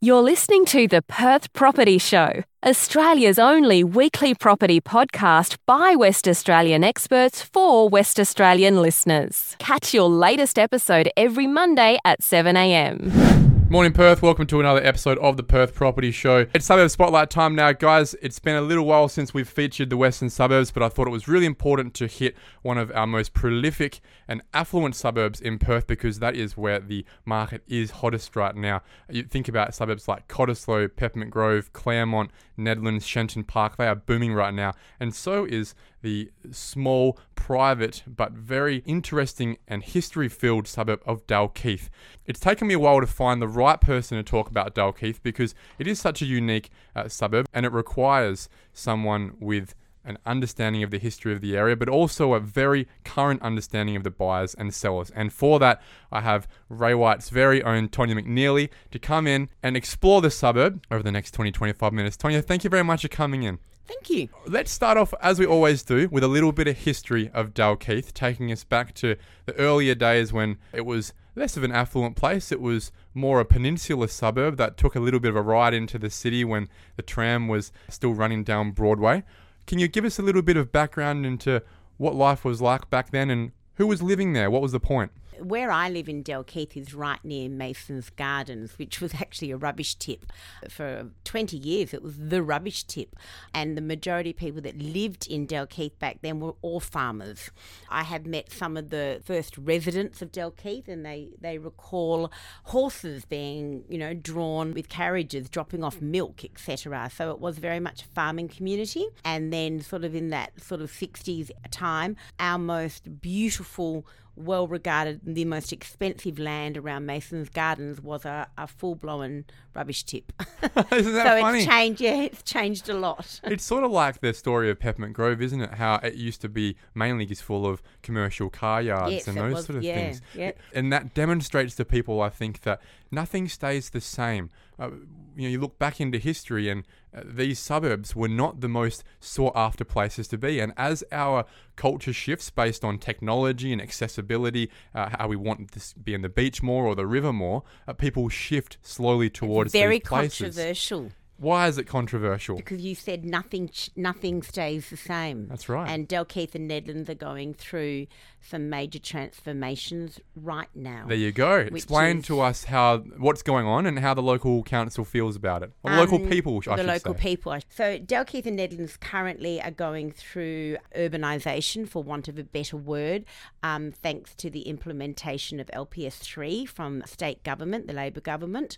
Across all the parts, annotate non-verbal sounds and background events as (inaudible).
You're listening to the Perth Property Show, Australia's only weekly property podcast by West Australian experts for West Australian listeners. Catch your latest episode every Monday at 7am. Morning, Perth. Welcome to another episode of the Perth Property Show. It's suburb spotlight time now, guys. It's been a little while since we've featured the western suburbs, but I thought it was really important to hit one of our most prolific and affluent suburbs in Perth because that is where the market is hottest right now. You think about suburbs like Cottesloe, Peppermint Grove, Claremont, Nedlands, Shenton Park. They are booming right now, and so is the small, private, but very interesting and history filled suburb of Dalkeith. It's taken me a while to find the right person to talk about Dalkeith because it is such a unique uh, suburb and it requires someone with an understanding of the history of the area, but also a very current understanding of the buyers and sellers. And for that, I have Ray White's very own Tonya McNeilly to come in and explore the suburb over the next 20 25 minutes. Tonya, thank you very much for coming in. Thank you. Let's start off, as we always do, with a little bit of history of Dalkeith, taking us back to the earlier days when it was less of an affluent place. It was more a peninsular suburb that took a little bit of a ride into the city when the tram was still running down Broadway. Can you give us a little bit of background into what life was like back then and who was living there? What was the point? Where I live in Dalkeith is right near Mason's Gardens, which was actually a rubbish tip. For 20 years, it was the rubbish tip. And the majority of people that lived in Dalkeith back then were all farmers. I have met some of the first residents of Dalkeith, and they, they recall horses being, you know, drawn with carriages, dropping off milk, etc. So it was very much a farming community. And then, sort of in that sort of 60s time, our most beautiful well regarded, the most expensive land around Mason's Gardens was a, a full blown rubbish tip. (laughs) Isn't that so funny? it's changed. Yeah, it's changed a lot. (laughs) It's sort of like the story of Peppermint Grove, isn't it? How it used to be mainly just full of commercial car yards Yes, and those was, sort of yeah, things. yeah. And that demonstrates to people, I think, that nothing stays the same. Uh, you know, you look back into history, and uh, these suburbs were not the most sought after places to be. And as our culture shifts based on technology and accessibility, uh, how we want to be in the beach more or the river more, uh, people shift slowly towards places. Very controversial Why is it controversial? because you said nothing. Nothing stays the same. That's right. And Dalkeith and Nedlands are going through some major transformations right now. There you go. Explain is- to us how what's going on and how the local council feels about it. Or local Um, people, I the local say. people. So Dalkeith and Nedlands currently are going through urbanisation, for want of a better word, um, thanks to the implementation of LPS three from state government, the Labor government.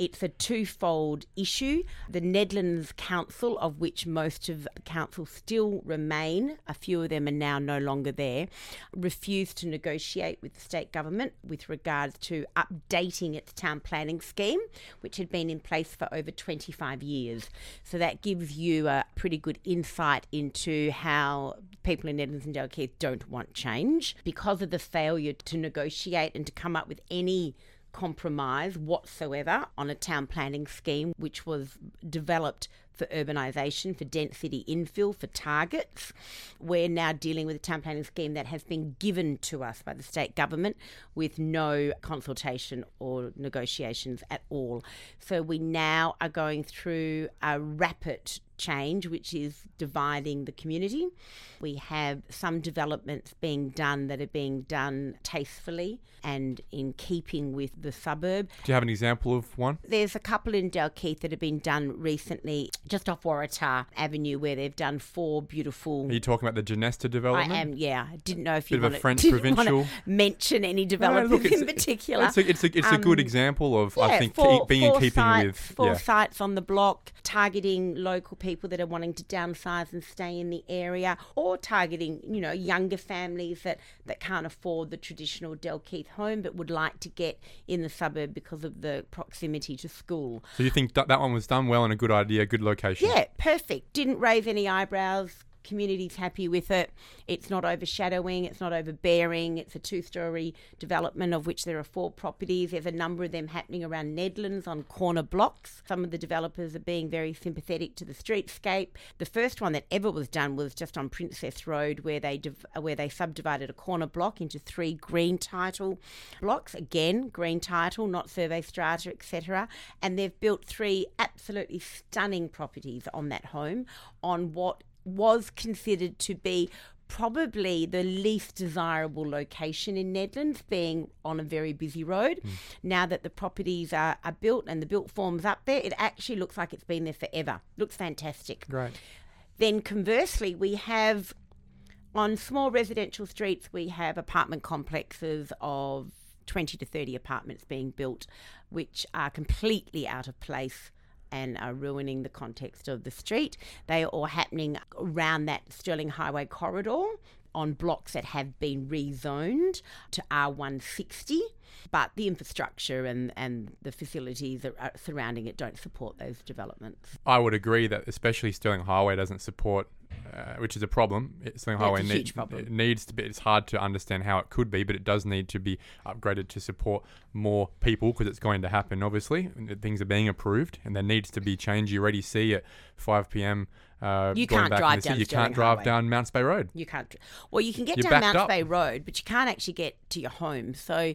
It's a twofold issue. The Nedlands Council, of which most of the council still remain, a few of them are now no longer there, refused to negotiate with the state government with regards to updating its town planning scheme, which had been in place for over 25 years. So that gives you a pretty good insight into how people in Nedlands and Dalkeith don't want change because of the failure to negotiate and to come up with any compromise whatsoever on a town planning scheme which was developed for urbanisation, for density infill, for targets. We're now dealing with a town planning scheme that has been given to us by the state government with no consultation or negotiations at all. So we now are going through a rapid change, which is dividing the community. We have some developments being done that are being done tastefully and in keeping with the suburb. Do you have an example of one? There's a couple in Dalkeith that have been done recently, just off Waratah Avenue, where they've done four beautiful. Are you talking about the Genesta development? I am, yeah. I didn't know if Bit you wanted, French (laughs) provincial. mention any No, developments look, in particular. It's a, it's a, it's a good Um, example of, I think, four- keep, being in keeping sites, with. four Yeah. sites on the block, targeting local people that are wanting to downsize and stay in the area, or targeting you know younger families that that can't afford the traditional Dalkeith home but would like to get in the suburb because of the proximity to school. So you think that, that one was done well and a good idea, good location? Yeah, perfect. Didn't raise any eyebrows. Community's happy with it. It's not overshadowing, it's not overbearing. It's a two story development of which there are four properties. There's a number of them happening around Nedlands on corner blocks. Some of the developers are being very sympathetic to the streetscape. The first one that ever was done was just on Princess Road where they div- where they subdivided a corner block into three green title blocks. Again, green title, not survey strata, etc. And they've built three absolutely stunning properties on that home on what was considered to be probably the least desirable location in Nedlands, being on a very busy road. Mm. Now that the properties are, are built and the built form's up there, it actually looks like it's been there forever. Looks fantastic. Right. Then conversely, we have on small residential streets, we have apartment complexes of 20 to 30 apartments being built, which are completely out of place and are ruining the context of the street. They are all happening around that Stirling Highway corridor on blocks that have been rezoned to R160, but the infrastructure and, and the facilities that are surrounding it don't support those developments. I would agree that especially Stirling Highway doesn't support uh, which is a problem. Stirling Highway need, problem. needs to be. It's hard to understand how it could be, but it does need to be upgraded to support more people because it's going to happen. Obviously, things are being approved, and there needs to be change. You already see at 5 p.m. Uh, you can't drive down. You can't drive down Mounts Bay Road. You can't. Well, you can get You're down Mounts up. Bay Road, but you can't actually get to your home. So,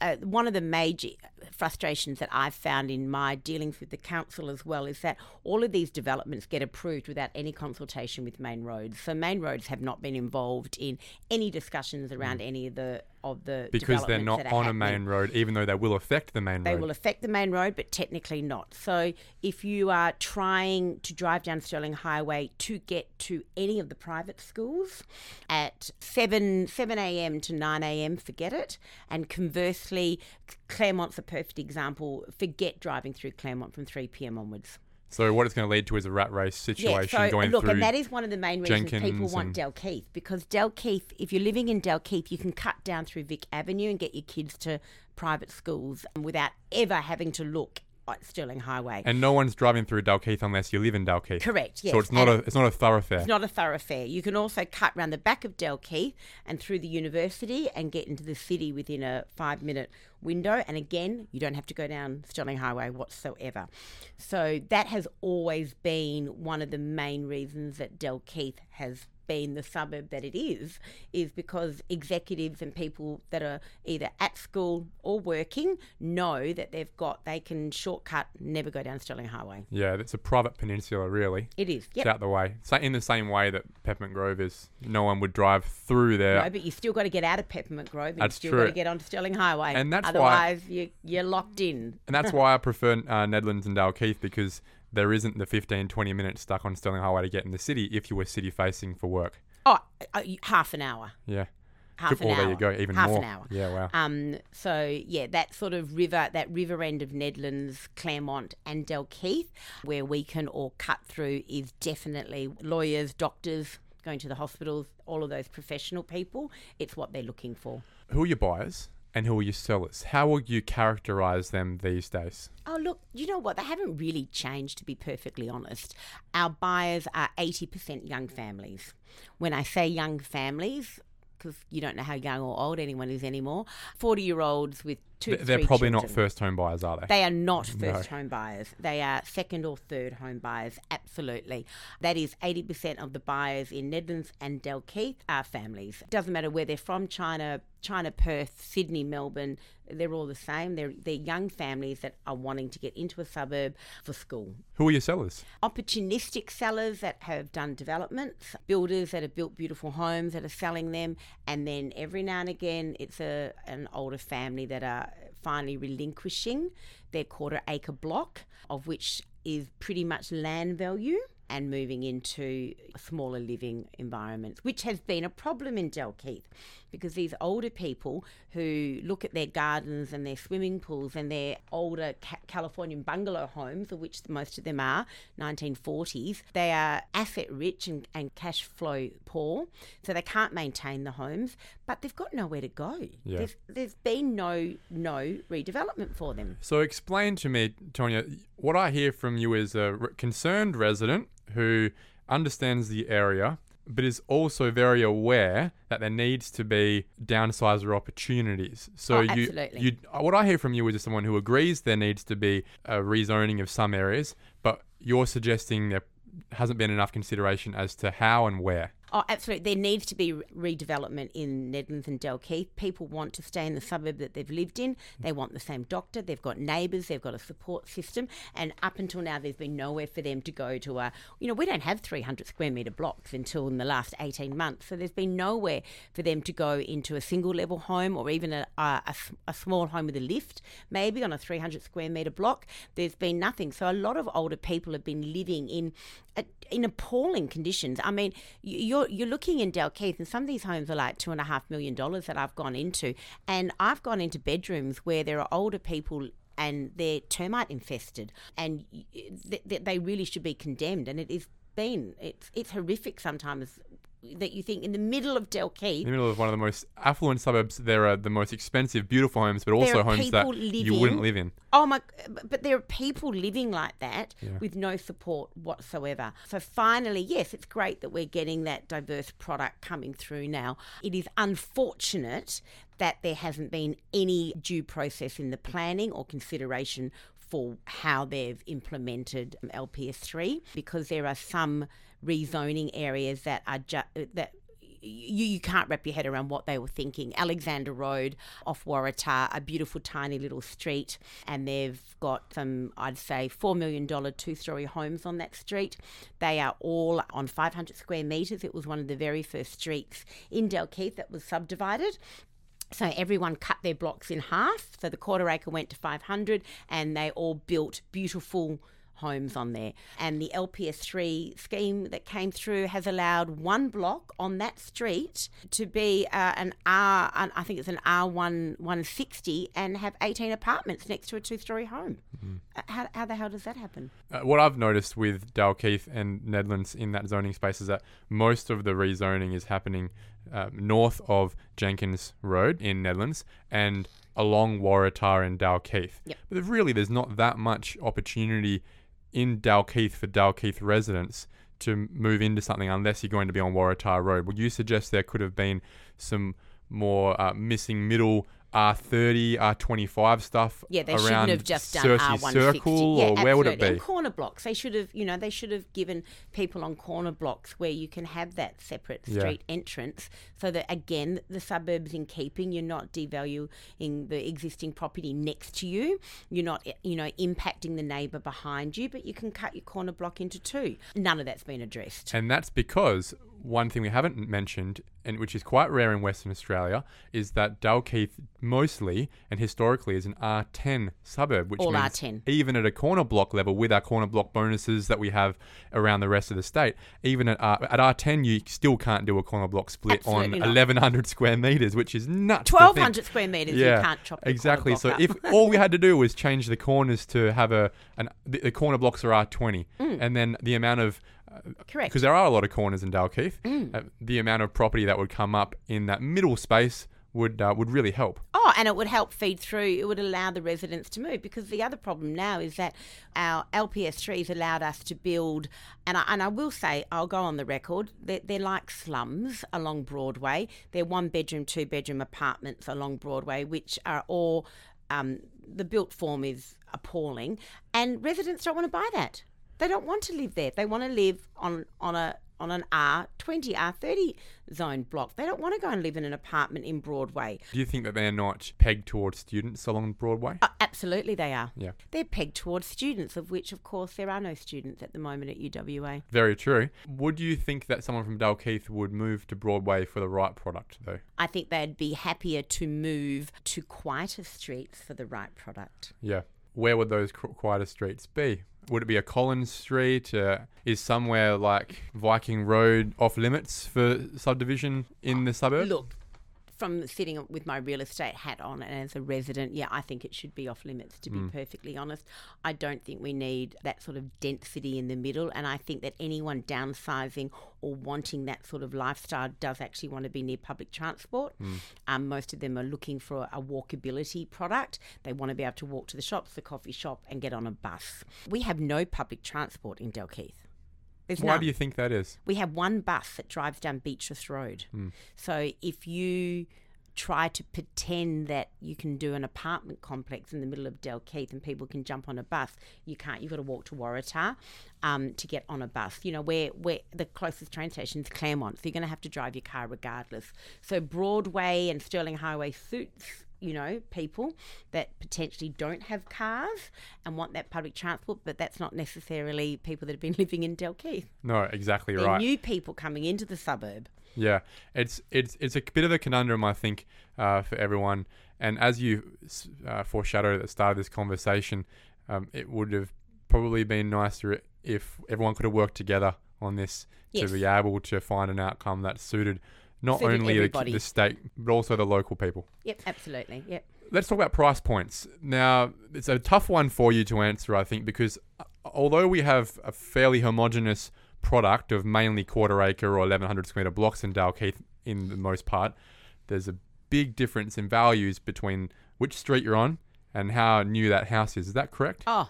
uh, one of the major frustrations that I've found in my dealings with the council as well is that all of these developments get approved without any consultation with Main Roads. So, Main Roads have not been involved in any discussions around mm. any of the of the because they're not on a main road, even though they will affect the main they road. They will affect the main road, but technically not. So if you are trying to drive down Stirling Highway to get to any of the private schools at seven seven a.m. to nine a.m., forget it. And conversely, Claremont's a perfect example. Forget driving through Claremont from three p.m. onwards. So what it's going to lead to is a rat race situation yeah, so, going look, through. and that is one of the main reasons Jenkins people want Dalkeith because Dalkeith, if you're living in Dalkeith, you can cut down through Vic Avenue and get your kids to private schools without ever having to look Stirling Highway. And no one's driving through Dalkeith unless you live in Dalkeith. Correct. Yes. So it's not and a it's not a thoroughfare. It's not a thoroughfare. You can also cut around the back of Dalkeith and through the university and get into the city within a five minute window. And again, you don't have to go down Stirling Highway whatsoever. So that has always been one of the main reasons that Dalkeith has been the suburb that it is, is because executives and people that are either at school or working know that they've got, they can shortcut, never go down Stirling Highway. Yeah, it's a private peninsula, really. It is. Yep. It's out the way. So in the same way that Peppermint Grove is, no one would drive through there. No, but you still got to get out of Peppermint Grove and that's you still true. got to get onto Stirling Highway. And that's Otherwise, why, you, you're locked in. And that's why I prefer uh, Nedlands and Dalkeith because there isn't the 15, 20 minutes stuck on Stirling Highway to get in the city if you were city facing for work. Oh, uh, half an hour. Yeah. Half an oh, hour. there you go, even half more. an hour. Yeah, wow. Um, so yeah, that sort of river, that river end of Nedlands, Claremont, and Dalkeith, where we can all cut through, is definitely lawyers, doctors, going to the hospitals, all of those professional people. It's what they're looking for. Who are your buyers? And who are your sellers? How would you characterize them these days? Oh, look, you know what? They haven't really changed, to be perfectly honest. Our buyers are 80% young families. When I say young families, because you don't know how young or old anyone is anymore, 40 year olds with two They're probably children. not first home buyers, are they? They are not first No. home buyers. They are second or third home buyers, absolutely. That is 80% of the buyers in Nedlands and Dalkeith are families. Doesn't matter where they're from, China, China, Perth, Sydney, Melbourne, they're all the same. They're, they're young families that are wanting to get into a suburb for school. Who are your sellers? Opportunistic sellers that have done developments, builders that have built beautiful homes that are selling them, and then every now and again it's a an older family that are finally relinquishing their quarter acre block, of which is pretty much land value and moving into smaller living environments, which has been a problem in Dalkeith because these older people who look at their gardens and their swimming pools and their older ca- Californian bungalow homes, of which most of them are 1940s, they are asset rich and, and cash flow poor, so they can't maintain the homes, but they've got nowhere to go. Yeah. There's, there's been no no redevelopment for them. So explain to me, Tonya, what I hear from you is a concerned resident who understands the area, but is also very aware that there needs to be downsizer opportunities. So Oh, you, you, what I hear from you is someone who agrees there needs to be a rezoning of some areas, but you're suggesting there hasn't been enough consideration as to how and where. Oh, absolutely. There needs to be redevelopment in Nedlands and Dalkeith. People want to stay in the suburb that they've lived in. They want the same doctor. They've got neighbours. They've got a support system. And up until now, there's been nowhere for them to go to a. You know, we don't have 300 square metre blocks until in the last 18 months. So there's been nowhere for them to go into a single level home or even a a small home with a lift, maybe on a 300 square metre block. There's been nothing. So a lot of older people have been living in in appalling conditions. I mean, you're you're looking in Dalkeith, and some of these homes are like two and a half million dollars that I've gone into, and I've gone into bedrooms where there are older people. And they're termite infested, and they really should be condemned. And it is been it's it's horrific sometimes that you think in the middle of Dalkeith In the middle of one of the most affluent suburbs, there are the most expensive, beautiful homes, but also homes that people you wouldn't live in. Oh my! But there are people living like that Yeah. with no support whatsoever. So finally, yes, it's great that we're getting that diverse product coming through now. It is unfortunate that there hasn't been any due process in the planning or consideration for how they've implemented LPS three because there are some rezoning areas that are just that you, you can't wrap your head around what they were thinking. Alexander Road off Waratah, a beautiful tiny little street, and they've got some, I'd say, $4 million two story homes on that street. They are all on 500 square metres. It was one of the very first streets in Dalkeith that was subdivided. So everyone cut their blocks in half. So the quarter acre went to 500 and they all built beautiful homes on there. And the LPS3 scheme that came through has allowed one block on that street to be uh, an R, an- I think it's an R1 160 and have 18 apartments next to a two story home. Uh, How, how the hell does that happen? Uh, what I've noticed with Dalkeith and Nedlands in that zoning space is that most of the rezoning is happening uh, north of Jenkins Road in Nedlands and along Waratah and Dalkeith. Yep. But really, there's not that much opportunity in Dalkeith for Dalkeith residents to move into something unless you're going to be on Waratah Road. Would you suggest there could have been some more uh, missing middle R30, R25 stuff Yeah, they around shouldn't have just done Circe R160. Circle, yeah, or where would it absolutely. be? And corner blocks. They should have, you know, they should have given people on corner blocks where you can have that separate Yeah. street entrance, so that again the suburbs in keeping. You're not devaluing the existing property next to you. You're not, you know, impacting the neighbour behind you, but you can cut your corner block into two. None of that's been addressed. And that's because one thing we haven't mentioned, and which is quite rare in Western Australia, is that Dalkeith mostly and historically is an R10 suburb, which All means R10. even at a corner block level, with our corner block bonuses that we have around the rest of the state, even at R, at R10 you still can't do a corner block split Absolutely on not. 1,100 square meters, which is nuts. Twelve hundred square metres. Yeah, you can't chop exactly. So up. if (laughs) all we had to do was change the corners to have a an the, the corner blocks are R20, and then the amount of Mm. Correct. Mm. because there are a lot of corners in Dalkeith, uh, the amount of property that would come up in that middle space would uh, would really help. Oh, and it would help feed through. It would allow the residents to move because the other problem now is that our LPS threes allowed us to build, and I, and I will say I'll go on the record. They're, they're like slums along Broadway. They're one bedroom, two bedroom apartments along Broadway, which are all um, the built form is appalling, and residents don't want to buy that. They don't want to live there. They want to live on on a on an R20, R30 zone block. They don't want to go and live in an apartment in Broadway. Do you think that they're not pegged towards students along Broadway? Uh, absolutely, they are. Yeah. They're pegged towards students, of which, of course, there are no students at the moment at UWA. Very true. Would you think that someone from Dalkeith would move to Broadway for the right product, though? I think they'd be happier to move to quieter streets for the right product. Yeah. Where would those quieter streets be? Would it be a Collins Street? Uh, is somewhere like Viking Road off limits for subdivision in the suburb? Look, from sitting with my real estate hat on and as a resident, yeah, I think it should be off limits, to be perfectly honest. I don't think we need that sort of density in the middle. And I think that anyone downsizing or wanting that sort of lifestyle does actually want to be near public transport. Um, most of them are looking for a walkability product. They want to be able to walk to the shops, the coffee shop, and get on a bus. We have no public transport in Dalkeith. There's Why none. do you think that is? we have one bus that drives down Beatrice Road. So if you try to pretend that you can do an apartment complex in the middle of Dalkeith and people can jump on a bus, you can't. You've got to walk to Waratah um, to get on a bus. You know, where, where the closest train station is Claremont, so you're going to have to drive your car regardless. So Broadway and Stirling Highway suits you know, people that potentially don't have cars and want that public transport, but that's not necessarily people that have been (laughs) living in Dalkeith. No, exactly They're right. new people coming into the suburb. Yeah, it's it's it's a bit of a conundrum, I think, uh, for everyone. And as you uh, foreshadowed at the start of this conversation, um, it would have probably been nicer if everyone could have worked together on this Yes. to be able to find an outcome that suited not only the, everybody. the state but also the local people. Yep, absolutely. Yep. Let's talk about price points. Now, it's a tough one for you to answer, I think, because uh, although we have a fairly homogenous product of mainly quarter acre or 1100 square meter blocks in Dalkeith in the most part, there's a big difference in values between which street you're on and how new that house is. Is that correct? Oh,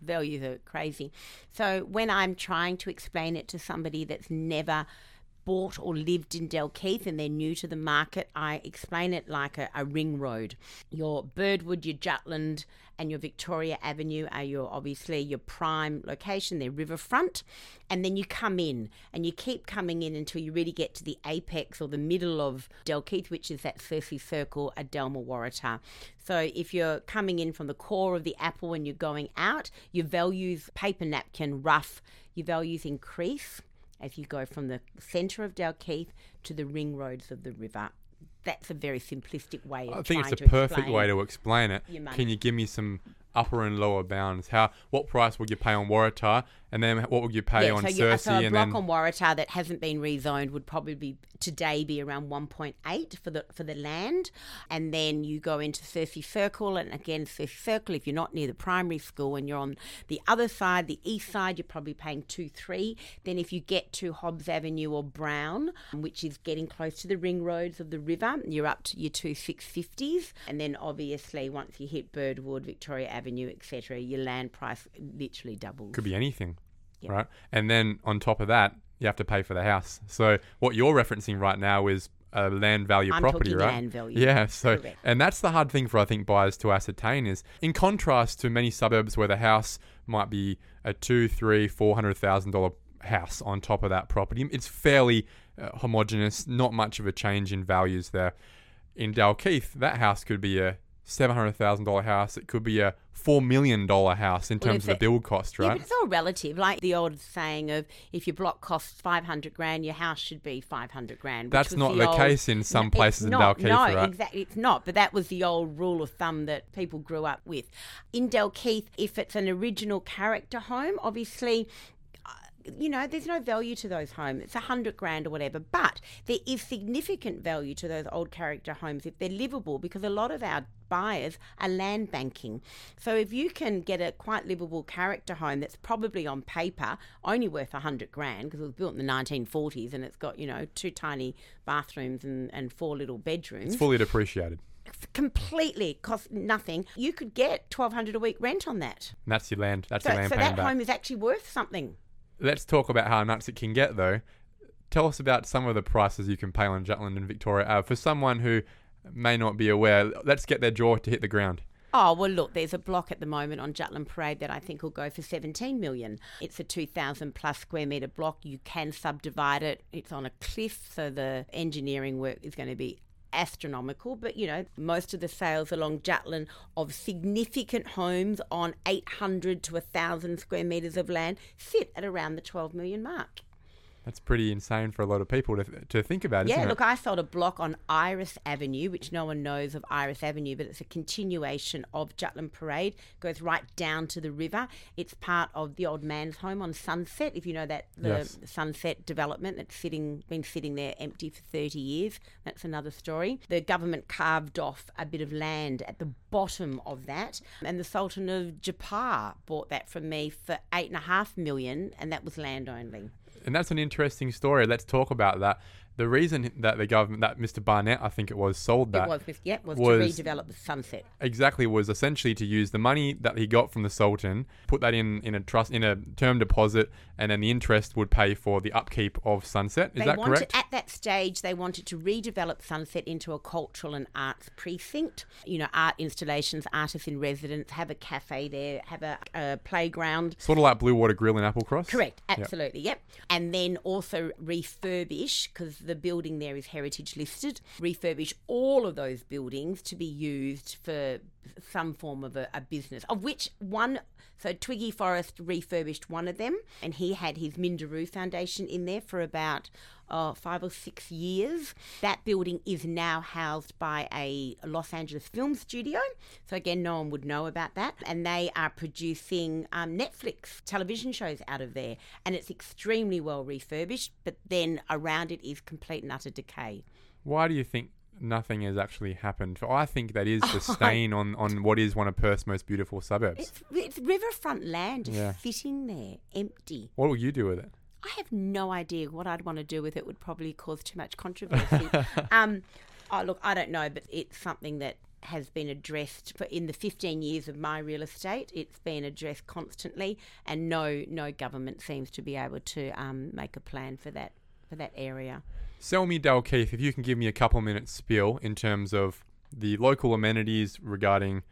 values are crazy. So when I'm trying to explain it to somebody that's never bought or lived in Dalkeith and they're new to the market, I explain it like a, a ring road. Your Birdwood, your Jutland, and your Victoria Avenue are your obviously your prime location. They're riverfront, and then you come in and you keep coming in until you really get to the apex or the middle of Dalkeith, which is that Circe Circle, Adelma Waratah. So if you're coming in from the core of the apple and you're going out, your values paper napkin rough, your values increase as you go from the centre of Dalkeith to the ring roads of the river. That's a very simplistic way of I think it's a perfect way to explain it. Can you give me some upper and lower bounds? How what price would you pay on Waratah, and then what would you pay Yeah, on so, Circe, so a block then on Waratah that hasn't been rezoned would probably be today be around 1.8 for the for the land, and then you go into Circe Circle, and again Circe Circle. If you're not near the primary school and you're on the other side, the east side, you're probably paying two three. Then if you get to Hobbs Avenue or Brown, which is getting close to the ring roads of the river, you're up to your two six fifties, and then obviously once you hit Birdwood, Victoria Avenue, etc., your land price literally doubles. could be anything, Yeah. right? And then on top of that, you have to pay for the house. So what you're referencing right now is a land value I'm property, right? land value. Yeah, so Correct. and that's the hard thing for I think buyers to ascertain is in contrast to many suburbs where the house might be a two, three, four hundred thousand dollar house on top of that property. It's fairly uh, homogenous, not much of a change in values there. In Dalkeith, that house could be a seven hundred thousand dollar house. It could be a four million dollar house in terms if of the build cost, Yeah, right? but it's all relative. Like the old saying of if your block costs 500 grand, your house should be 500 grand. That's not the old- case in some places in not, Dalkeith, No, right? exactly. It's not. But that was the old rule of thumb that people grew up with. In Dalkeith, if it's an original character home, obviously uh, you know, there's no value to those homes. It's a hundred grand or whatever, but there is significant value to those old character homes if they're livable because a lot of our buyers are land banking. So if you can get a quite livable character home that's probably on paper only worth a hundred grand because it was built in the 1940s and it's got you know two tiny bathrooms and, and four little bedrooms It's fully depreciated. completely cost nothing you could get 1200 a week rent on that And that's your land. That's so, your land so that back. home is actually worth something Let's talk about how nuts it can get, though. Tell us about some of the prices you can pay on Jutland and Victoria. Uh, for someone who may not be aware, let's get their jaw to hit the ground. Oh, well, look, there's a block at the moment on Jutland Parade that I think will go for 17 million. It's a 2,000 plus square metre block. You can subdivide it. It's on a cliff, so the engineering work is going to be astronomical. But, you know, most of the sales along Jutland of significant homes on 800 to 1,000 square metres of land sit at around the 12 million mark. That's pretty insane for a lot of people to, to think about, Yeah, isn't it? Yeah, look? I sold a block on Iris Avenue, which no one knows of Iris Avenue, but it's a continuation of Jutland Parade. Goes right down to the river. It's part of the old man's home on Sunset. If you know that the Yes. Sunset development that's sitting been sitting there empty for thirty years. That's another story. The government carved off a bit of land at the bottom of that, and the Sultan of Japan bought that from me for eight and a half million, and that was land only. And that's an interesting story. Let's talk about that. The reason that the government, that Mr. Barnett, I think it was, sold that it was, yeah, was, was- to redevelop the sunset. exactly was essentially to use the money that he got from the Sultan, put that in in a trust in a term deposit, and then the interest would pay for the upkeep of Sunset. Is they that wanted, correct? At that stage, they wanted to redevelop Sunset into a cultural and arts precinct. You know, art installations, artists in residence, have a cafe there, have a, a playground. Sort of like Blue Water Grill in Applecross. Correct, absolutely, yep. And then also refurbish, because the building there is heritage listed, refurbish all of those buildings to be used for some form of a, a business, of which one, so Twiggy Forrest refurbished one of them, and he had his Minderoo Foundation in there for about uh, five or six years. That building is now housed by a Los Angeles film studio. So, again, no one would know about that. And they are producing um, Netflix television shows out of there. And it's extremely well refurbished, but then around it is complete and utter decay. Why do you think nothing has actually happened? I think that is the (laughs) stain on, on what is one of Perth's most beautiful suburbs. It's, it's riverfront land just Yeah. sitting there, empty. What will you do with it? I have no idea what I'd want to do with it. Would probably cause too much controversy. (laughs) um, oh, look, I don't know, but it's something that has been addressed for in the 15 years of my real estate. It's been addressed constantly, and no, no government seems to be able to um, make a plan for that for that area. Sell me Dalkeith if you can give me a couple minutes spiel in terms of the local amenities regarding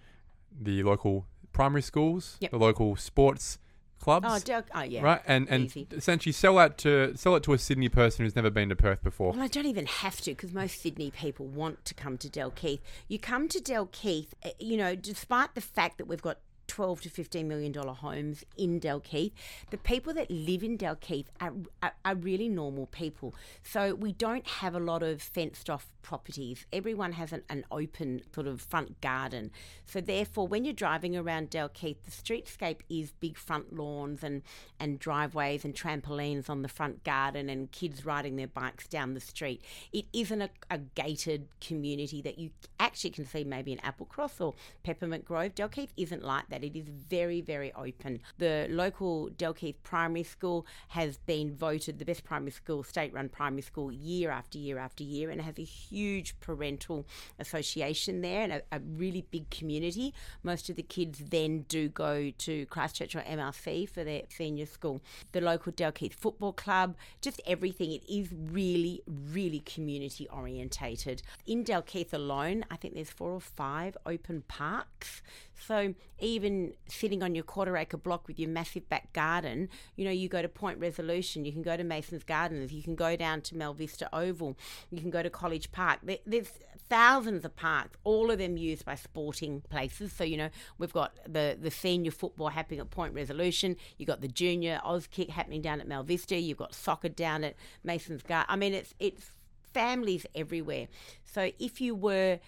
the local primary schools, Yep. the local sports clubs. Oh, Del- oh yeah, Right, and and Easy. essentially sell that to sell it to a Sydney person who's never been to Perth before. Well, I don't even have to because most Sydney people want to come to Dalkeith. You come to Dalkeith, eh, you know, despite the fact that we've got 12 to 15 million dollar homes in Dalkeith, the people that live in Dalkeith are, are, are really normal people. So we don't have a lot of fenced off properties. Everyone has an, an open sort of front garden. So therefore, when you're driving around Dalkeith, the streetscape is big front lawns and, and driveways and trampolines on the front garden and kids riding their bikes down the street. It isn't a, a gated community that you actually can see maybe in Applecross or Peppermint Grove. Dalkeith isn't like that. It is very, very open. The local Dalkeith Primary School has been voted the best primary school, state run primary school, year after year after year, and has a huge parental association there and a, a really big community. Most of the kids then do go to Christchurch or MRC for their senior school. The local Dalkeith Football Club, just everything. It is really, really community orientated. In Dalkeith alone, I think there's four or five open parks. So even sitting on your quarter acre block with your massive back garden, you know, you go to Point Resolution, you can go to Mason's Gardens, you can go down to Melvista Oval, you can go to College Park. There, there's thousands of parks, all of them used by sporting places. So, you know, we've got the, the senior football happening at Point Resolution, you've got the junior Auskick happening down at Melvista, you've got soccer down at Mason's Garden. I mean, it's it's families everywhere. So if you were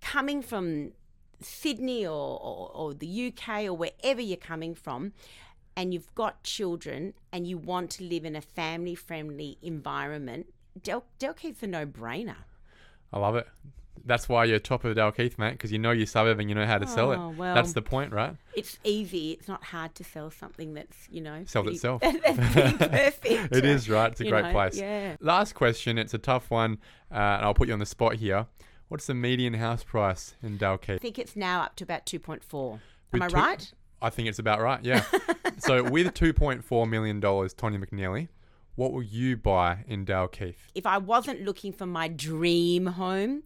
coming from Sydney or, or, or the UK or wherever you're coming from, and you've got children and you want to live in a family friendly environment, Del- Dalkeith's a no brainer. I love it. That's why you're top of Dalkeith, mate, because you know your suburb and you know how to sell Oh, it. well. That's the point, right? It's easy. It's not hard to sell something that's, you know, Sells itself. (laughs) that's (laughs) perfect. It is, right? It's a You great know, place. yeah. Last question. It's a tough one, uh, and I'll put you on the spot here. What's the median house price in Dalkeith? I think it's now up to about 2.4. Am I two- right? I think it's about right, yeah. (laughs) so with $2.4 million, Tony McNeilly, what will you buy in Dalkeith? if I wasn't looking for my dream home,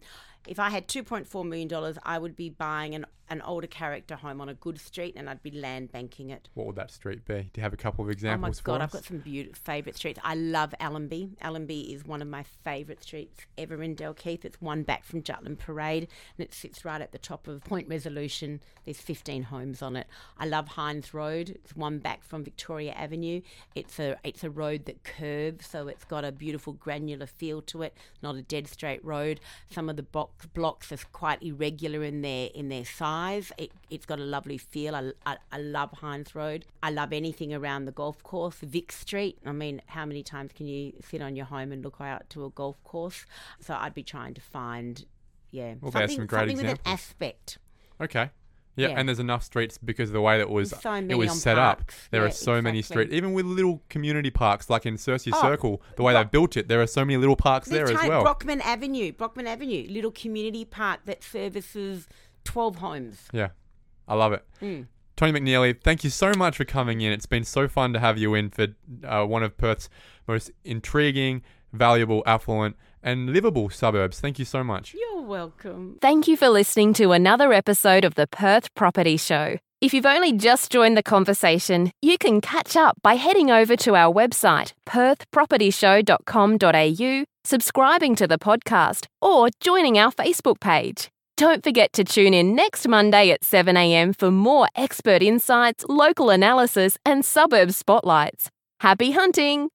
if I had $2.4 million, I would be buying an, an older character home on a good street and I'd be land banking it. What would that street be? Do you have a couple of examples? Oh my God, for I've got some beautiful favourite streets. I love Allenby. Allenby is one of my favourite streets ever in Dalkeith. It's one back from Jutland Parade and it sits right at the top of Point Resolution. There's 15 homes on it. I love Hines Road. It's one back from Victoria Avenue. It's a it's a road that curves, so it's got a beautiful granular feel to it. Not a dead straight road. Some of the box blocks are quite irregular in their in their size. It, it's got a lovely feel. I, I, I love Hines Road. I love anything around the golf course, Vic Street. I mean, how many times can you sit on your home and look out to a golf course? So I'd be trying to find, yeah, Well, there's something, some great something with an aspect. Okay. Yeah, Yeah. and there's enough streets because of the way that it was so it was set parks. up. There Yeah, are so many streets, even with little community parks like in Circe Oh, Circle, the way Brock- they've built it. There are so many little parks there as well. Brockman Avenue, Brockman Avenue, little community park that services 12 homes. Yeah, I love it. Mm. Tony McNeilly, thank you so much for coming in. It's been so fun to have you in for uh, one of Perth's most intriguing, valuable, affluent, and livable suburbs. Thank you so much. You're welcome. Thank you for listening to another episode of the Perth Property Show. If you've only just joined the conversation, you can catch up by heading over to our website, perthpropertyshow.com.au, subscribing to the podcast, or joining our Facebook page. Don't forget to tune in next Monday at 7am for more expert insights, local analysis, and suburb spotlights. Happy hunting!